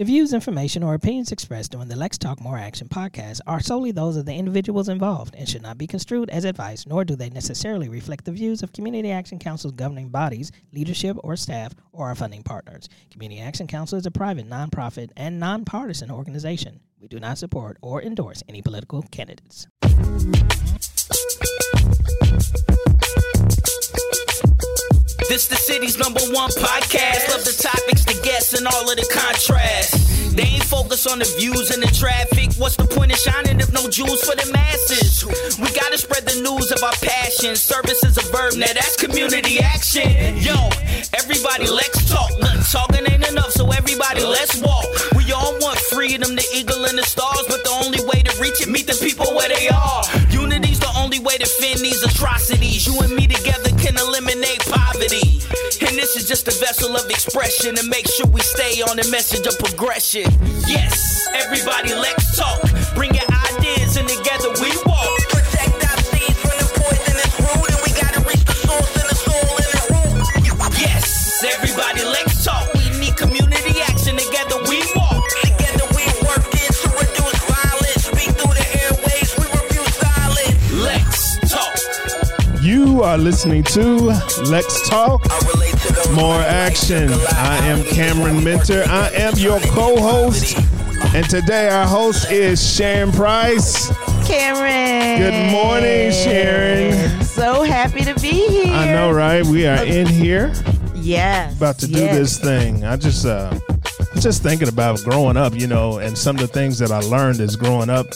The views, information, or opinions expressed during the Lex Talk More Action podcast are solely those of the individuals involved and should not be construed as advice, nor do they necessarily reflect the views of Community Action Council's governing bodies, leadership, or staff, or our funding partners. Community Action Council is a private, nonprofit, and nonpartisan organization. We do not support or endorse any political candidates. This the city's number one podcast. Love the topics, the guests, and all of the contrast. They ain't focused on the views and the traffic. What's the point of shining if no jewels for the masses? We gotta spread the news of our passion. Service is a verb, now that's community action. Yo, everybody, let's talk. Nothing talking ain't enough, so everybody, let's walk. We all want freedom, the eagle and the stars, but the only way to reach it, meet the people where they are. Unity's only way to fend these atrocities. You and me together can eliminate poverty. And this is just a vessel of expression to make sure we stay on the message of progression. Yes, everybody, let's talk. Bring your ideas and together we You are listening to Lex Talk I relate to those More Action. I am Cameron Minter. I am your co-host, and today our host is Sharon Price. Cameron. Good morning, Sharon. So happy to be here. I know, right? We are in here Yes. about to do yes. this thing. I just, uh, just thinking about growing up, you know, and some of the things that I learned as growing up.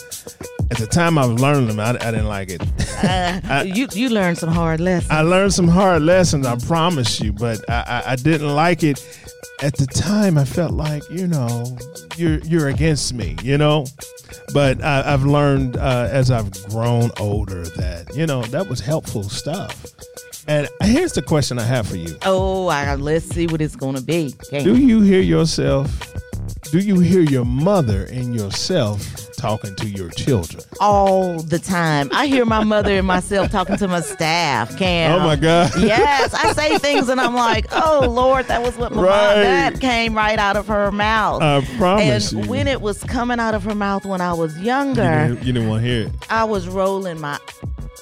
At the time I was learning them, I, I didn't like it. Uh, you you learned some hard lessons. I learned some hard lessons, I promise you, but I, I, I didn't like it. At the time, I felt like you know you're you're against me, you know. But I, I've learned uh, as I've grown older that you know that was helpful stuff. And here's the question I have for you: oh, I, let's see what it's gonna be. Cam. Do you hear yourself? Do you hear your mother and yourself talking to your children? All the time. I hear my mother and myself talking to my staff. Cam. Oh my God! Yes, I say things and I'm like, oh Lord, that was what my Right. mom that came right out of her mouth. I promise and you. when it was coming out of her mouth when I was you younger, didn't, you didn't want to hear it, I was rolling my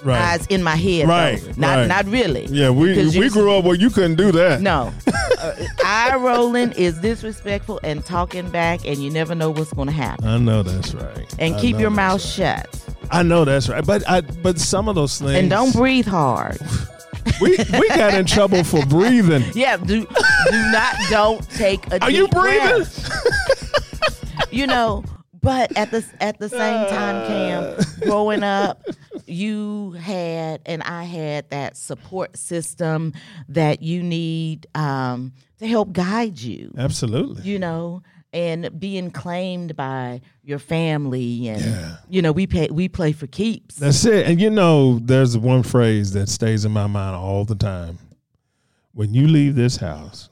right? eyes in my head. Right, though. Not right. not really. Yeah, we we you- grew up where you couldn't do that. No. Uh, eye rolling is disrespectful and talking back, and you never know what's going to happen. I know that's right. And I keep your mouth right. shut. I know that's right. But I but some of those things And don't breathe hard. we we got in trouble for breathing. Yeah, do do not don't take a Are you breathing? breath. You know, but at the at the same time, Cam, growing up, you had and I had that support system that you need um, to help guide you. Absolutely. you know, and being claimed by your family, and Yeah. you know, we pay we play for keeps. That's it. And you know, there's one phrase that stays in my mind all the time. When you leave this house,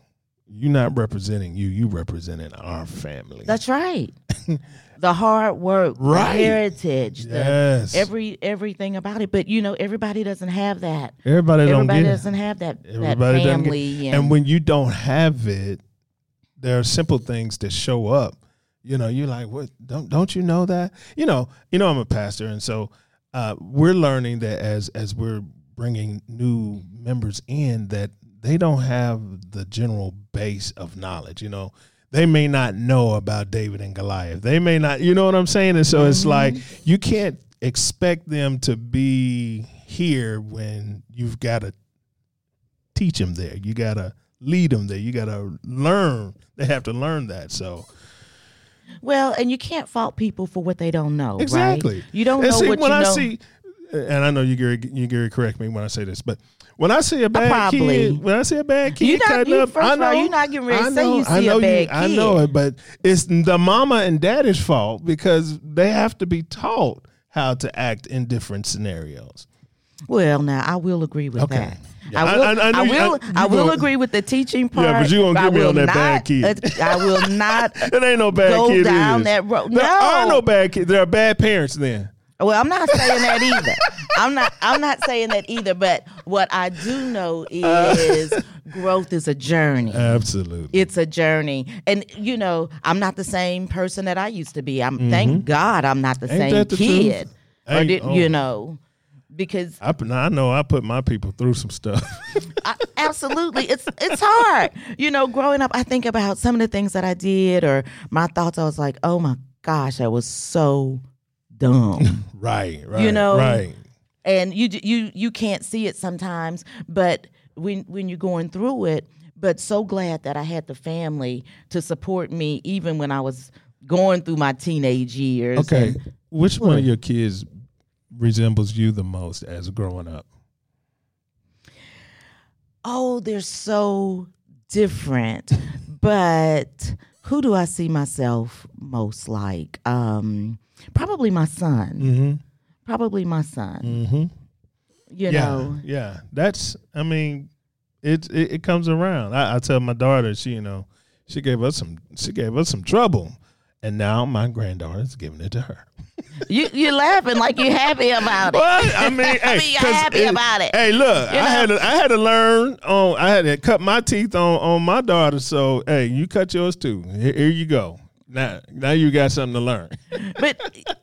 you're not representing you, you representing our family. That's right. the hard work, Right. the heritage, Yes. the every everything about it. But you know, everybody doesn't have that. Everybody don't Everybody get it. doesn't have that that Everybody get- family. and, and, when you don't have it, there are simple things that show up. You know, you're like, what? Don't don't you know that? You know, you know, I'm a pastor, and so uh, we're learning that as as we're bringing new members in, that they don't have the general base of knowledge. You know, they may not know about David and Goliath. They may not, you know what I'm saying? And so it's mm-hmm. like you can't expect them to be here when you've got to teach them there. You got to lead them there. You got to learn. They have to learn that. So well, and you can't fault people for what they don't know. exactly, right? You don't And know see, what when you I know. see, and I know you, Gary, you, Gary, correct me when I say this, but when I see a bad probably- kid, when I see a bad kid You're not- cutting you- up, first I of know all, you're not getting ready to I say know- you I see a know bad I know it, but it's the mama and daddy's fault because they have to be taught how to act in different scenarios. Well, now I will agree with Okay. that. Yeah, I will. I- I, I- you- will. I- I, will gonna- agree with the teaching part. Yeah, but you gonna get me on that not, bad kid. uh, I will not. It ain't no bad Go kid. down is. that road. There No. are no bad kids. There are bad parents then. Well, I'm not saying that either. I'm not. I'm not saying that either. But what I do know is growth is a journey. Absolutely. It's a journey, and you know, I'm not the same person that I used to be. I'm thank God I'm not the Mm-hmm. Ain't same that the kid. Or did, oh. you know, because I, I know I put my people through some stuff. I, absolutely it's it's hard you know growing up i think about some of the things that i did or my thoughts i was like oh my gosh i was so dumb right, right. You know, right. and you you you can't see it sometimes but when when you're going through it but so glad that i had the family to support me even when i was going through my teenage years Okay. and- Which one of your kids resembles you the most as growing up? oh, they're so different. but who do I see myself most like? Um, probably my son. Mm-hmm. Probably my son. Mm-hmm. You yeah, know, yeah. That's. I mean, it it, it comes around. I, I tell my daughter, she you know, she gave us some she gave us some trouble, and now my granddaughter's giving it to her. you you're laughing like you're happy about it. Well, I mean, hey, mean, you're happy about it. Hey, look, You I had to, I had to learn on. I had to cut my teeth on on my daughter. So hey, you cut yours too. Here, here you go. Now, now you got something to learn. but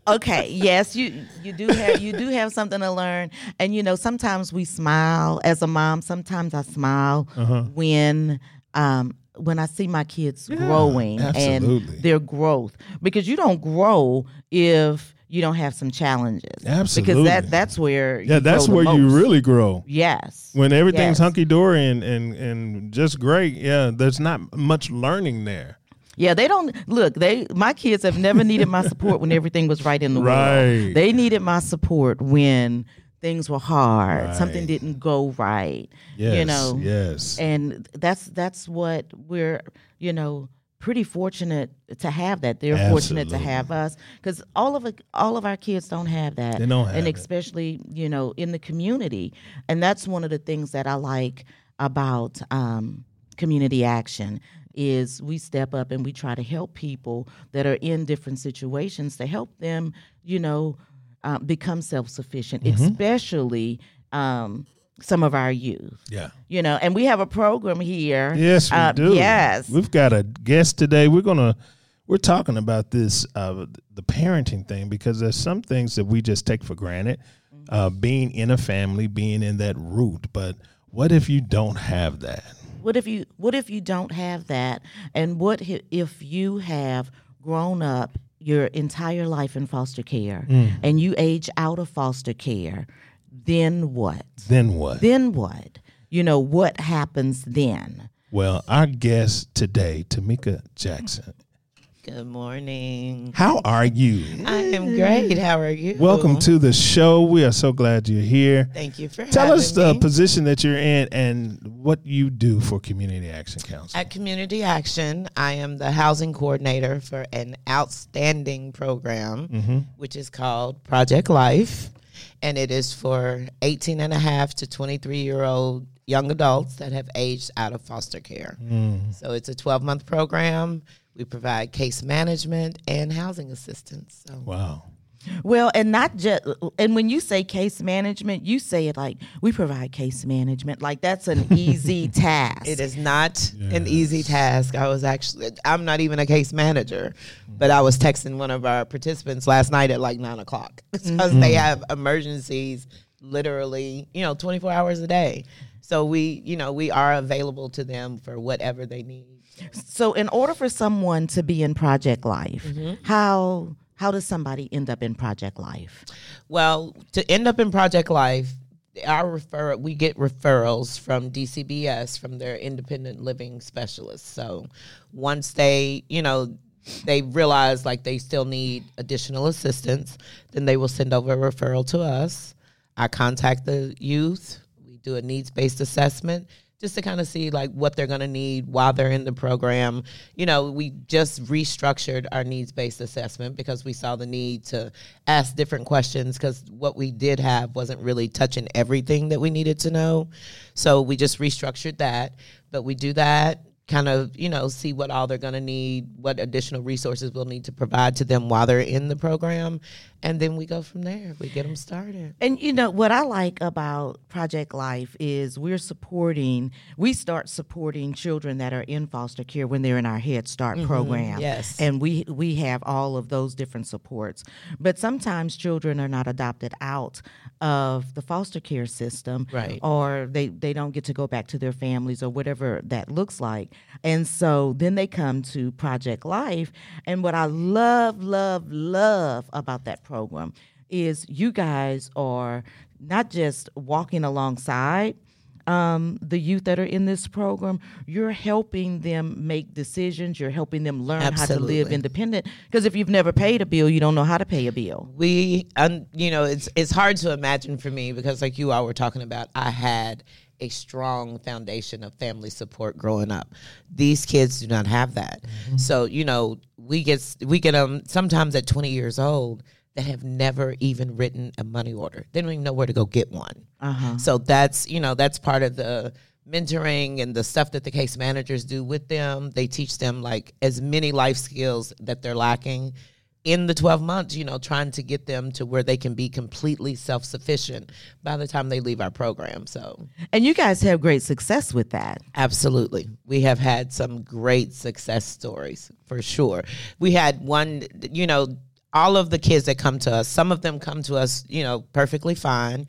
okay, yes, you you do have you do have something to learn, and you know sometimes we smile as a mom. Sometimes I smile Uh-huh. when um when I see my kids growing absolutely. and their growth because you don't grow if you don't have some challenges. Absolutely, because that that's where Yeah, you that's where you really grow. yes When everything's Yes. hunky dory and, and and just great. Yeah, there's not much learning there. Yeah, they don't look. They my kids have never needed my support when everything was right in the Right. world. They needed my support when things were hard, right. something didn't go right. Yes, you know, yes. and that's that's what we're you know pretty fortunate to have that. They're fortunate to have us because all of it, all of our kids don't have that. They don't have and it. especially you know in the community, and that's one of the things that I like about um, community action is we step up and we try to help people that are in different situations to help them, you know, uh, become self sufficient, Mm-hmm. especially um, some of our youth yeah. you know and we have a program here Yes, we Uh, do. yes We've got a guest today. We're gonna we're talking about this uh, the parenting thing because there's some things that we just take for granted. Uh, being in a family, being in that root, but what if you don't have that? What if you what if you don't have that and what if you have grown up your entire life in foster care Mm. and you age out of foster care then what Then what? then what you know what happens then Well, our guest today, Timika Jackson. Good morning. How are you? I am great. How are you? Welcome to the show. We are so glad you're here. Thank you for Tell us the me. position that you're in and what you do for Community Action Council. At Community Action, I am the housing coordinator for an outstanding program, Mm-hmm. which is called Project Life. And it is for 18 and a half to 23 year old young adults that have aged out of foster care. Mm. So it's a 12 month program. We provide case management and housing assistance. So Wow. well and not just and when you say case management you say it like we provide case management like that's an easy task It is not an easy task. I was actually, I'm not even a case manager, but I was texting one of our participants last night at like nine o'clock because they mm-hmm. have emergencies literally, you know, 24 hours a day. So we, you know, we are available to them for whatever they need. So, in order for someone to be in Project Life, Mm-hmm. how how does somebody end up in Project Life? Well, to end up in Project Life, our refer we get referrals from DCBS from their independent living specialists. So once they, you know, they realize like they still need additional assistance, then they will send over a referral to us. I contact the youth. We do a needs based assessment just to kind of see like what they're going to need while they're in the program. You know, we just restructured our needs based assessment because we saw the need to ask different questions because what we did have wasn't really touching everything that we needed to know. So we just restructured that. But we do that kind of you know see what all they're going to need what additional resources we'll need to provide to them while they're in the program and then we go from there we get them started And you know what I like about Project Life is we're supporting. We start supporting children that are in foster care when they're in our Head Start mm-hmm. program. yes. and we we have all of those different supports. But sometimes children are not adopted out of the foster care system, Right. Or they they don't get to go back to their families or whatever that looks like. And so then they come to Project Life, and what I love, love, love about that program is you guys are not just walking alongside um, the youth that are in this program, you're helping them make decisions. You're helping them learn how to live independent. Because if you've never paid a bill, you don't know how to pay a bill. we um, you know it's it's hard to imagine for me because like you all were talking about i had a strong foundation of family support growing up these kids do not have that so you know we get we get them sometimes at 20 years old that have never even written a money order they don't even know where to go get one Uh-huh. so that's you know that's part of the mentoring and the stuff that the case managers do with them. They teach them like as many life skills that they're lacking in the 12 months, you know, trying to get them to where they can be completely self-sufficient by the time they leave our program. So, And you guys have great success with that. Absolutely. We have had some great success stories for sure. We had one, you know, all of the kids that come to us, some of them come to us, you know, perfectly fine.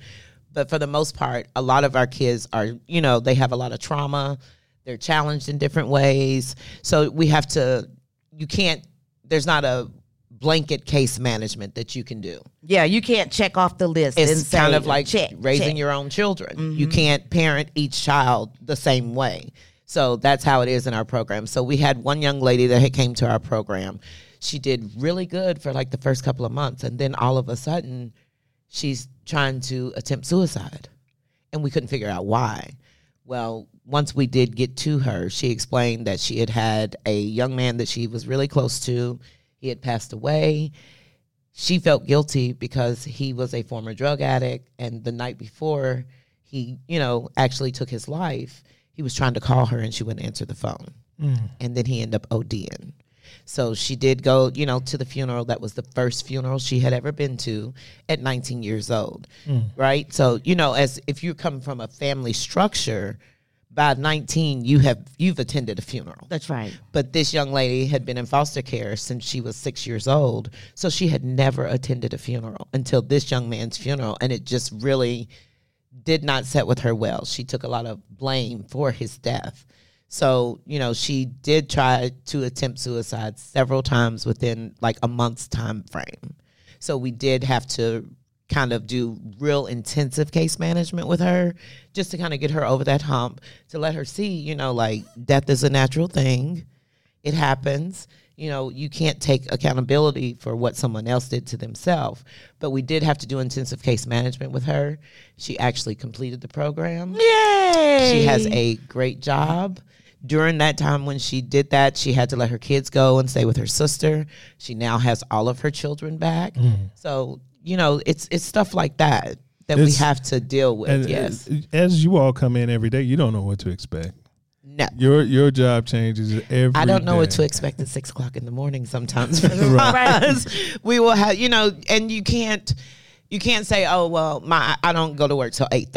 But for the most part, a lot of our kids are, you know, they have a lot of trauma. They're challenged in different ways. So we have to, you can't, there's not a blanket case management that you can do Yeah, you can't check off the list. it's kind of like check, raising check. your own children. You mm-hmm. can't parent each child the same way. So that's how it is in our program. So we had one young lady that had came to our program. She did really good for like the first couple of months, and then all of a sudden, she's trying to attempt suicide, and we couldn't figure out why. Well, once we did get to her, she explained that she had had a young man that she was really close to. He had passed away. She felt guilty because he was a former drug addict and the night before he you know actually took his life. He was trying to call her and she wouldn't answer the phone. Mm. And then he ended up oding so she did go you know to the funeral that was the first funeral she had ever been to at 19 years old hmm. right so you know as if you come from a family structure by 19 you have you've attended a funeral That's right. but this young lady had been in foster care since she was six years old. So she had never attended a funeral until this young man's funeral. And it just really did not set with her well. She took a lot of blame for his death. So, you know, she did try to attempt suicide several times within like a month's time frame. So we did have to kind of do real intensive case management with her just to kind of get her over that hump to let her see, you know, like death is a natural thing. It happens. You know, you can't take accountability for what someone else did to themselves. But we did have to do intensive case management with her. She actually completed the program. Yay! She has a great job. During that time when she did that, she had to let her kids go and stay with her sister. She now has all of her children back. Mm. So, you know, it's it's stuff like that that we have to deal with. And yes. as you all come in every day, you don't know what to expect. No. Your your job changes every. I don't know what to expect at six o'clock in the morning sometimes. Right. we will have, you know, and you can't, you can't say, oh well, my I don't go to work till eight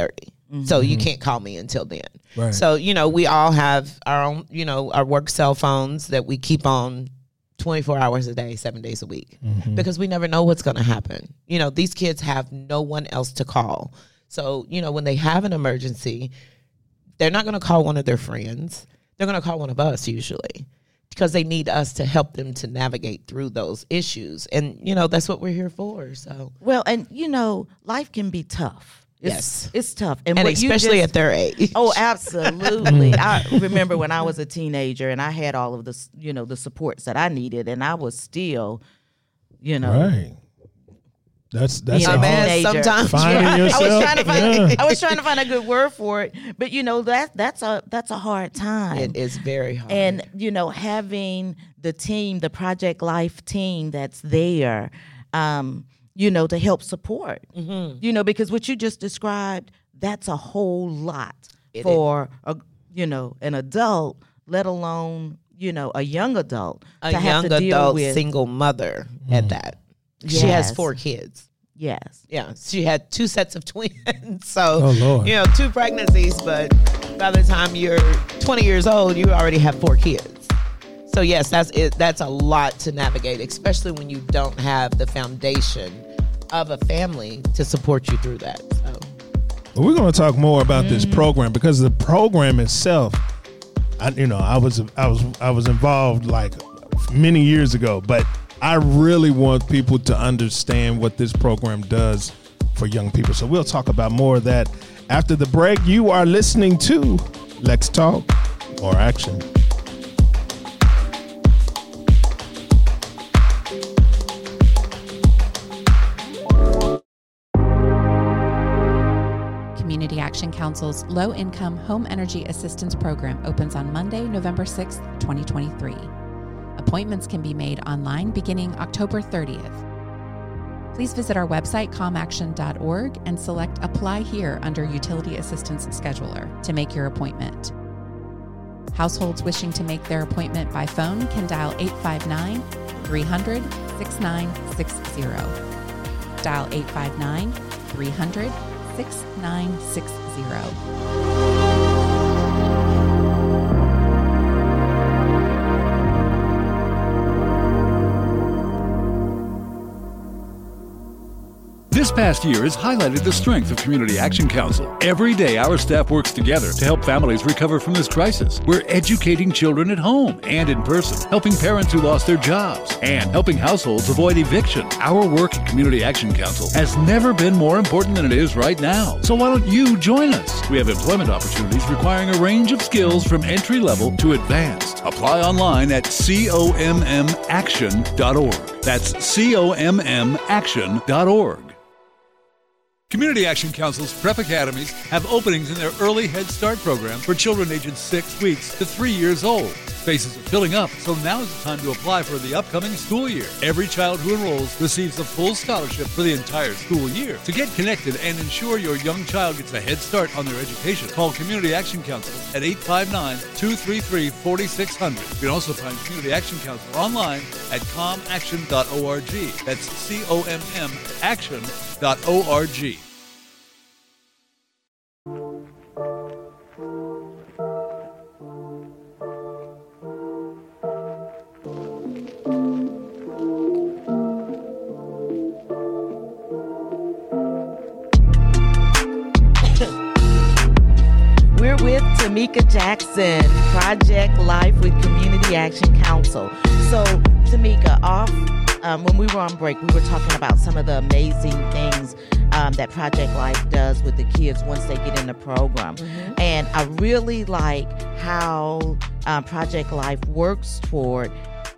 so you mm-hmm. can't call me until then. Right. So you know, we all have our own, you know, our work cell phones that we keep on. 24 hours a day, seven days a week, mm-hmm. because we never know what's going to happen. You know, these kids have no one else to call. So, you know, when they have an emergency, they're not going to call one of their friends. They're going to call one of us usually because they need us to help them to navigate through those issues. And, you know, that's what we're here for. So, Well, and you know, life can be tough. It's, Yes. it's tough, and, and especially just- at their age. Oh, absolutely. Mm. I remember when I was a teenager and I had all of the, you know, the supports that I needed, and I was still, you know, Right. That's that's being a a a man teenager. sometimes. Finding I was trying to find. yeah. I was trying to find a good word for it, but you know that that's a that's a hard time. It is very hard. and you know having the team the project life team that's there um you know to help support Mm-hmm. you know because what you just described that's a whole lot It for a you know an adult let alone you know a young adult A to have young to deal adult with. single mother at that. She has four kids. yes, Yeah, she had two sets of twins. So, Oh, Lord. you know, two pregnancies, but by the time you're 20 years old, you already have four kids. So, yes, that's it. That's a lot to navigate, especially when you don't have the foundation of a family to support you through that. So, But we're going to talk more about this Mm. program because the program itself, I, you know, I was I was I was involved like many years ago, but I really want people to understand what this program does for young people. So we'll talk about more of that after the break. You are listening to Lex Talk More Action. Community Action Council's Low Income Home Energy Assistance Program opens on Monday, November 6th, 2023. Appointments can be made online beginning October 30th. Please visit our website, commaction.org, and select Apply Here under Utility Assistance Scheduler to make your appointment. Households wishing to make their appointment by phone can dial 859 300 6960. Dial 859 300 6960. This past year has highlighted the strength of Community Action Council. Every day, our staff works together to help families recover from this crisis. We're educating children at home and in person, helping parents who lost their jobs, and helping households avoid eviction. Our work at Community Action Council has never been more important than it is right now. So why don't you join us? We have employment opportunities requiring a range of skills from entry level to advanced. Apply online at commaction.org. That's commaction.org. Community Action Council's prep academies have openings in their early Head Start program for children aged six weeks to three years old. Spaces are filling up, so now is the time to apply for the upcoming school year. Every child who enrolls receives a full scholarship for the entire school year. To get connected and ensure your young child gets a head start on their education, call Community Action Council at 859 233 4600. You can also find Community Action Council online at commaction.org. That's C O M M action.org. We're with Timika Jackson, Project Life with Community Action Council. So, Timika, off um, when we were on break, we were talking about some of the amazing things um, that Project Life does with the kids once they get in the program. And I really like how um, Project Life works toward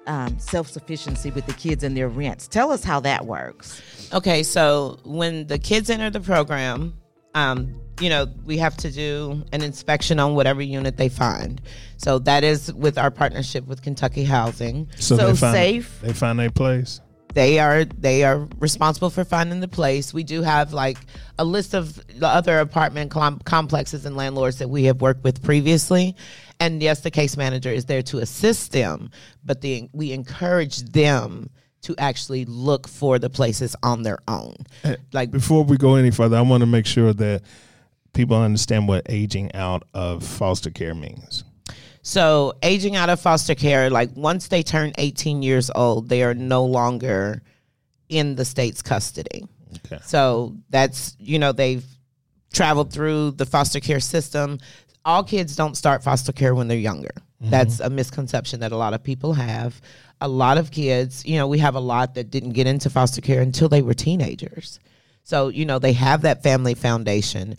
um, self sufficiency with the kids and their rents. Tell us how that works. Okay, so when the kids enter the program, um, you know, we have to do an inspection on whatever unit they find. So that is with our partnership with Kentucky Housing. So they find, safe. They find their place. They are they are responsible for finding the place. We do have like a list of the other apartment com- complexes and landlords that we have worked with previously, and yes, the case manager is there to assist them. But the we encourage them to actually look for the places on their own. Like Before we go any further, I want to make sure that people understand what aging out of foster care means. So, aging out of foster care, like once they turn 18 years old, they are no longer in the state's custody. Okay. So, that's, you know, they've traveled through the foster care system. All kids don't start foster care when they're younger. Mm-hmm. That's a misconception that a lot of people have. A lot of kids, you know, we have a lot that didn't get into foster care until they were teenagers. So, you know, they have that family foundation,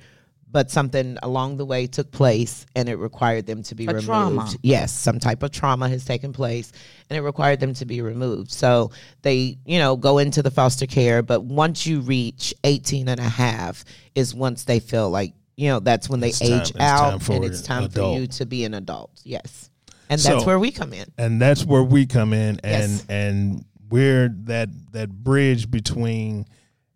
but something along the way took place and it required them to be A removed. trauma. Yes, some type of trauma has taken place and it required them to be removed. So they, you know, go into the foster care, but once you reach 18 and a half is once they feel like, you know, that's when they It's age time out for and it's time adult. for you to be an adult. Yes. And that's So- where we come in. and that's where we come in and Yes. and we're that that bridge between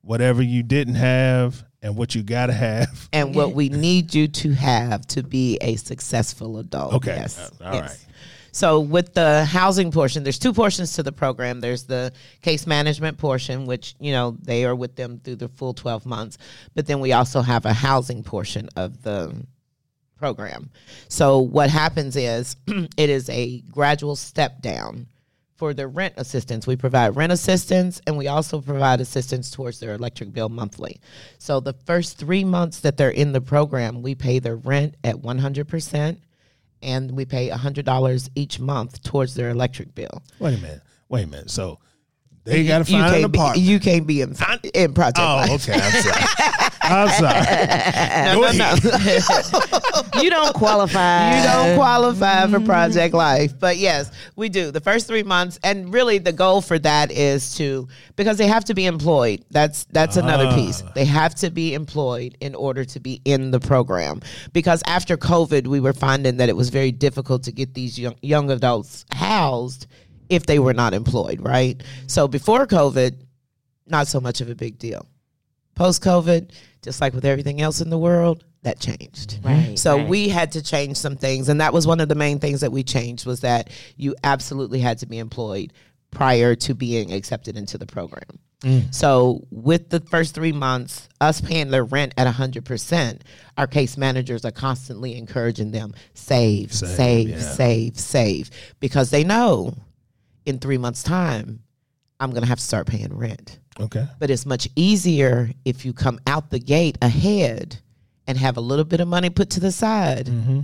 whatever you didn't have and what you got to have And what we need you to have to be a successful adult. okay Yes. uh, all yes. right. So with the housing portion, there's two portions to the program. There's the case management portion, which you know they are with them through the full 12 months, but then we also have a housing portion of the program. So what happens is it is a gradual step down for the rent assistance. We provide rent assistance and we also provide assistance towards their electric bill monthly. So the first 3 months that they're in the program, we pay their rent at 100% and we pay $100 each month towards their electric bill. Wait a minute. Wait a minute. So they got to You find an can't be- you can't be in, in Project oh, Life. okay. I'm sorry. I'm sorry. Go No, no. You don't qualify. you don't qualify for mm-hmm. Project Life. But yes, we do. The first three months, and really the goal for that is to because they have to be employed. That's that's another ah. piece. They have to be employed in order to be in the program. Because after COVID, we were finding that it was very difficult to get these young young adults housed if they were not employed, right? So before COVID, not so much of a big deal. Post COVID, just like with everything else in the world, that changed. Right, mm-hmm. So right. we had to change some things, and that was one of the main things that we changed was that you absolutely had to be employed prior to being accepted into the program. Mm. So with the first three months, us paying their rent at hundred percent, our case managers are constantly encouraging them save, Save, save, yeah. save, save, because they know in three months' time, I'm gonna have to start paying rent. Okay. But it's much easier if you come out the gate ahead and have a little bit of money put to the side Mm-hmm.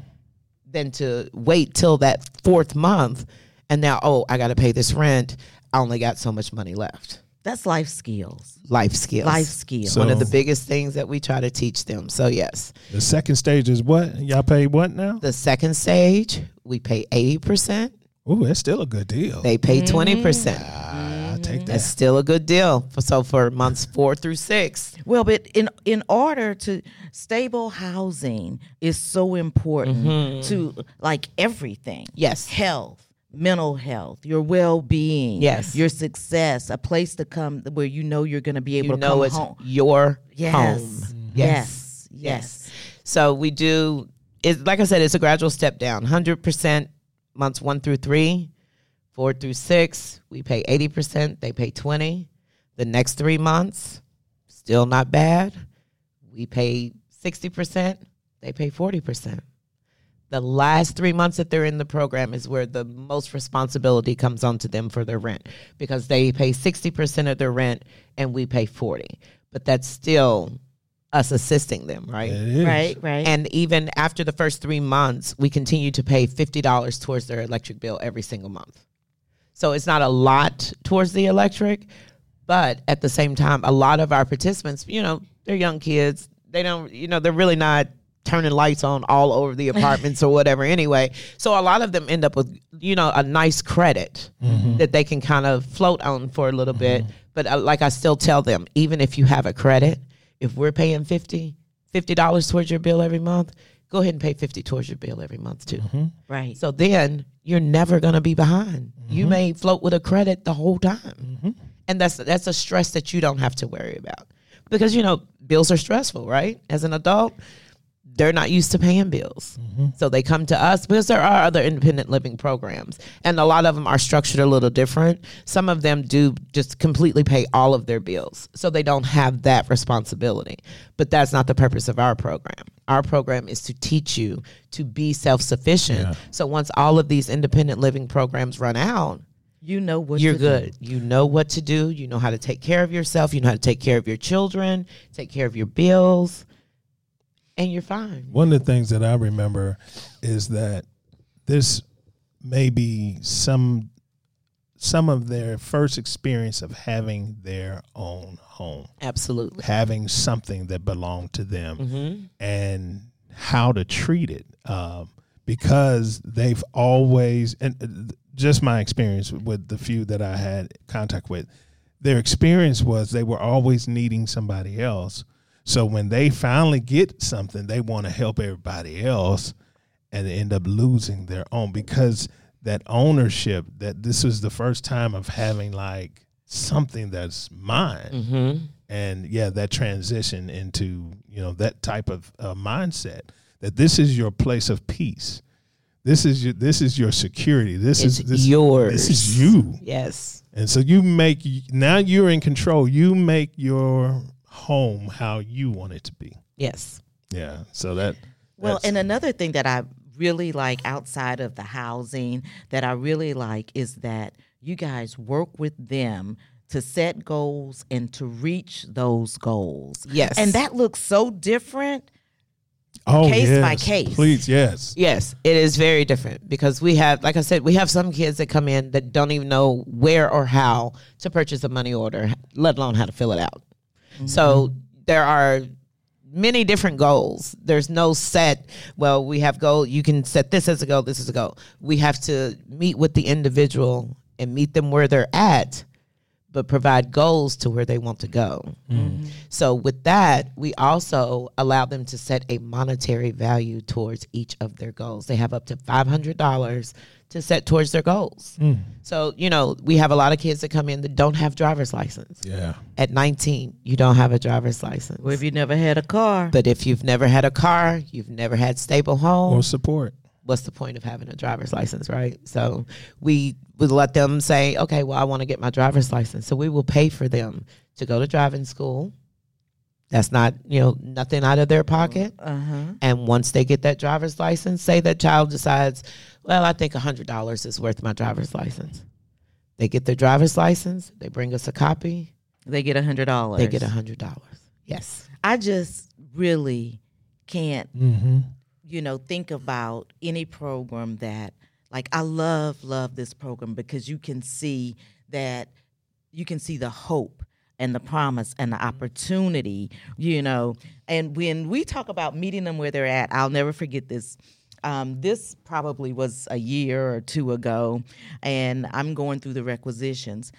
than to wait till that fourth month and now, oh, I got to pay this rent. I only got so much money left. That's life skills. Life skills. Life skills. So- One of the biggest things that we try to teach them. So, yes. The second stage is what? Y'all pay what now? The second stage, we pay 80%, Ooh, that's still a good deal. they pay 20%. Ah, I take that. That's still a good deal. So, for months four through six, Well, but in in order to stable housing is so important to like everything. Yes. Health, mental health, your well being, Yes. your success, a place to come where you know you're going to be able you to know come it's home. your Yes. home. Yes. Yes. So we do it like I said, it's a gradual step down. Hundred percent months one through three, four through six, we pay eighty percent, they pay twenty. The next three months, still not bad. We pay sixty percent, they pay forty percent. The last three months that they're in the program is where the most responsibility comes onto them for their rent because they pay 60% of their rent and we pay 40 but that's still us assisting them right It is. Right, right. and even after the first three months, we continue to pay fifty dollars towards their electric bill every single month. So it's not a lot towards the electric, but at the same time, a lot of our participants, you know, they're young kids. They don't, you know, they're really not turning lights on all over the apartments or whatever anyway. So a lot of them end up with, you know, a nice credit that they can kind of float on for a little bit. But uh, like I still tell them, even if you have a credit, if we're paying 50 $50 towards your bill every month, go ahead and pay 50 towards your bill every month too. Mm-hmm. right. So then you're never going to be behind. You mm-hmm. may float with a credit the whole time. Mm-hmm. And that's that's a stress that you don't have to worry about. Because you know, bills are stressful, right? As an adult, they're not used to paying bills. Mm-hmm. So they come to us because there are other independent living programs. And a lot of them are structured a little different. Some of them do just completely pay all of their bills. So they don't have that responsibility. But that's not the purpose of our program. Our program is to teach you to be self sufficient. So once all of these independent living programs run out, You know what you're to do. good. You know what to do. You know how to take care of yourself. You know how to take care of your children, take care of your bills, and you're fine. One of the things that I remember is that this may be some some of their first experience of having their own home, Absolutely. having something that belonged to them, Mm-hmm. and how to treat it. Um, because they've always, and uh, just my experience with the few that I had contact with, their experience was they were always needing somebody else. So when they finally get something, they want to help everybody else and end up losing their own because that ownership that this was the first time of having like something that's mine Mm-hmm. and yeah that transition into you know that type of uh, mindset that this is your place of peace This is your this is your security. This It's is this, yours. This is you. Yes. And so you make now you're in control. You make your home how you want it to be. Yes. Yeah. So that Well, and another thing that I really like outside of the housing that I really like is that you guys work with them to set goals and to reach those goals. Yes. And that looks so different. oh, case by case. Please, yes. Yes, it is very different because we have, like I said, we have some kids that come in that don't even know where or how to purchase a money order, let alone how to fill it out. So there are many different goals. There's no set, well, we have goal, you can set this as a goal, this is a goal. We have to meet with the individual and meet them where they're at, but provide goals to where they want to go. Mm-hmm. So with that, we also allow them to set a monetary value towards each of their goals. They have up to five hundred dollars to set towards their goals. So you know, we have a lot of kids that come in that don't have driver's license. Yeah. At nineteen, you don't have a driver's license. Well, if you never had a car, but if you've never had a car, you've never had stable home, Or support. what's the point of having a driver's license, right? So we would let them say, okay, well, I want to get my driver's license. So we will pay for them to go to driving school. That's not, you know, nothing out of their pocket. uh-huh. And once they get that driver's license, say that child decides, well, I think $100 is worth my driver's license. They get their driver's license, they bring us a copy, they get a hundred dollars. they get $100. Yes. I just really can't Mm-hmm. you know, think about any program that, like, I love, love this program because you can see that you can see the hope and the promise and the opportunity, you know. And when we talk about meeting them where they're at, I'll never forget this. Um, this probably was a year or two ago, and I'm going through the requisitions.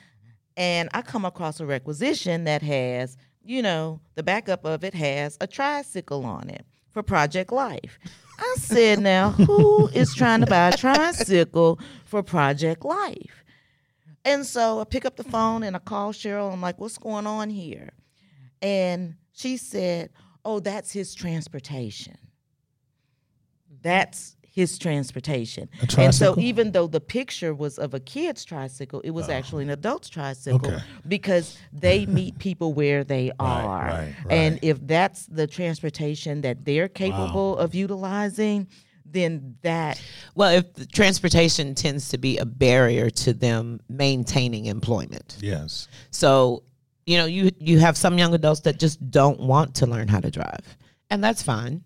And I come across a requisition that has, you know, the backup of it has a tricycle on it for Project Life. I said, now, who is trying to buy a tricycle for Project Life? And so I pick up the phone and I call Cheryl. I'm like, what's going on here? And she said, oh, that's his transportation. That's his transportation. A And so even though the picture was of a kid's tricycle, it was oh. actually an adult's tricycle Okay. because they meet people where they are. right, And right. if that's the transportation that they're capable of utilizing, then that Well, if the transportation tends to be a barrier to them maintaining employment. Yes. So, you know, you you have some young adults that just don't want to learn how to drive, and that's fine.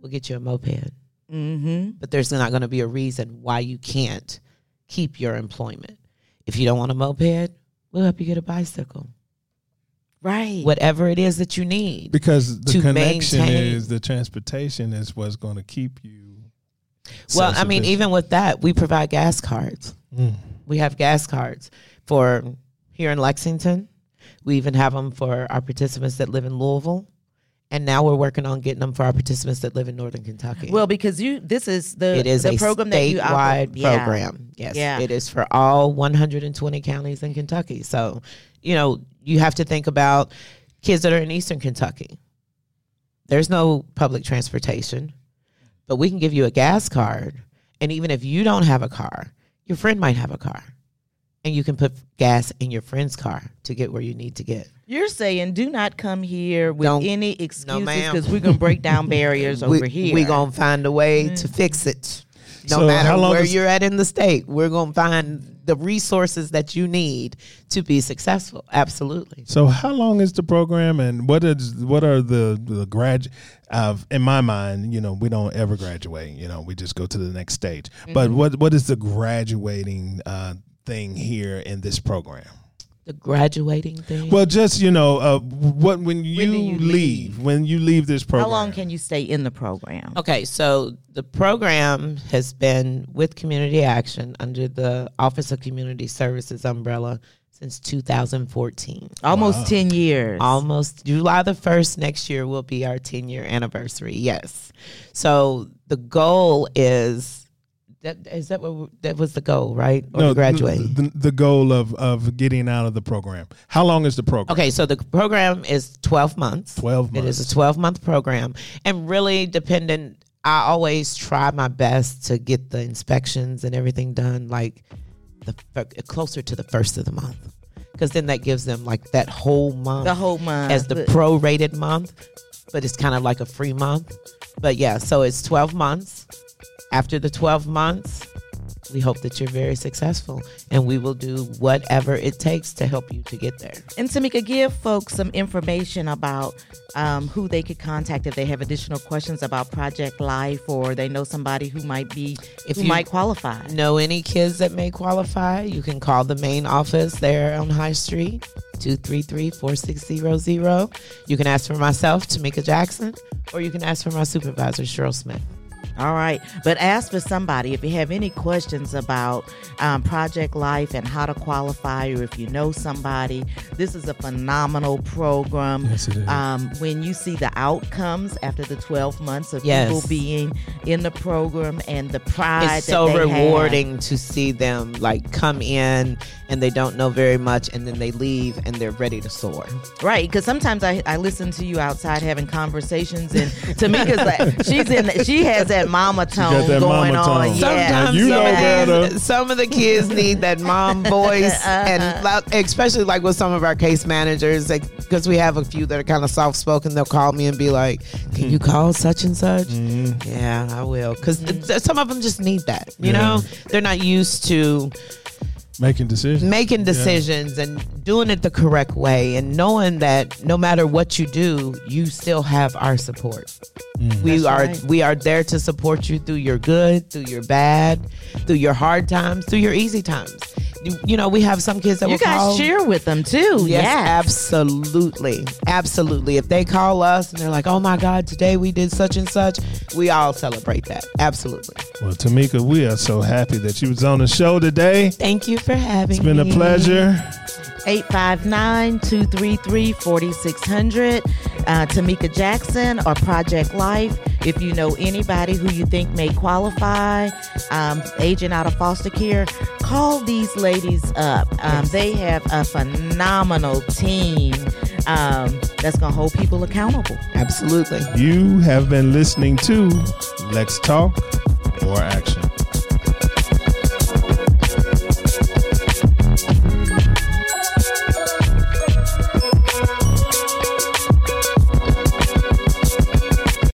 We'll get you a moped, mm-hmm. but there's not going to be a reason why you can't keep your employment. If you don't want a moped, we'll help you get a bicycle. right. Whatever it is that you need. Because the connection maintain- is the transportation is what's going to keep you. Well, I mean, even with that, we provide gas cards. Mm. We have gas cards for here in Lexington. We even have them for our participants that live in Louisville. And now we're working on getting them for our participants that live in Northern Kentucky. well, because you this is the it is the a program that you statewide yeah. program. Yes, Yeah. it is for all 120 counties in Kentucky. So, you know, you have to think about kids that are in Eastern Kentucky. There's no public transportation, but we can give you a gas card, and even if you don't have a car, your friend might have a car, and you can put gas in your friend's car to get where you need to get. You're saying do not come here with Don't- any excuses ma'am. because we're gonna break down barriers over we, here. We're gonna find a way to fix it. No So matter how long where you're at in the state, we're gonna find the resources that you need to be successful. Absolutely. So how long is the program, and what is what are the the grad? Uh, in my mind, you know, we don't ever graduate. You know, we just go to the next stage. But Mm-hmm. what what is the graduating uh, thing here in this program? The graduating thing. Well, just you know, uh, what when you, do you leave, leave? when you leave this program. How long can you stay in the program? Okay, so the program has been with Community Action under the Office of Community Services umbrella since 2014. Almost ten years. Almost July the 1st next year will be our 10 year anniversary. Yes. So the goal is that is that what that was the goal, right? Or to graduate. The, the goal of of getting out of the program. How long is the program? Okay, so the program is 12 months. 12 It is a 12 month program and really dependent I always try my best to get the inspections and everything done like the closer to the first of the month, because then that gives them like that whole month The whole month. as the But- prorated month, but it's kind of like a free month. But yeah, so it's 12 months. After the 12 months, we hope that you're very successful and we will do whatever it takes to help you to get there. And Timika, give folks some information about um, who they could contact if they have additional questions about Project Life or they know somebody who might be If who you- might qualify. Know any kids that may qualify? You can call the main office there on High Street, 233-4600. You can ask for myself, Timika Jackson, or you can ask for my supervisor, Cheryl Smith. All right, but ask for somebody if you have any questions about um, Project Life and how to qualify, or if you know somebody. This is a phenomenal program. Yes, it is. Um, when you see the outcomes after the 12 months of Yes. people being in the program and the pride, it's that so they have. rewarding to see them like come in and they don't know very much and then they leave and they're ready to soar. Right, because sometimes I, I listen to you outside having conversations, and Timika's like she's in she has that mama tone that going mama on. tone. Yeah, Sometimes You know some, of better. these, some of the kids need that mom voice, uh-huh. and like, especially like with some of our case managers, because we have a few that are kind of soft spoken. They'll call me and be like, "Can you hmm. call such and such?" Mm-hmm. Yeah, I will, because mm-hmm. some of them just need that. You Yeah. know, they're not used to Making decisions. making decisions and doing it the correct way and knowing that no matter what you do you still have our support mm. we That's are right. we are there to support you through your good through your bad through your hard times through your easy times you know, we have some kids that you guys call. cheer with them too. Yes, yes, absolutely, absolutely. If they call us and they're like, "Oh my God, today we did such and such," we all celebrate that. Absolutely. Well, Timika, we are so happy that you was on the show today. Thank you for having. It's been me. a pleasure. 859 233 4600. Uh, Timika Jackson or Project Life. If you know anybody who you think may qualify, um, aging out of foster care, call these ladies up. Um, they have a phenomenal team um, that's going to hold people accountable. Absolutely. You have been listening to Lex Talk More Action.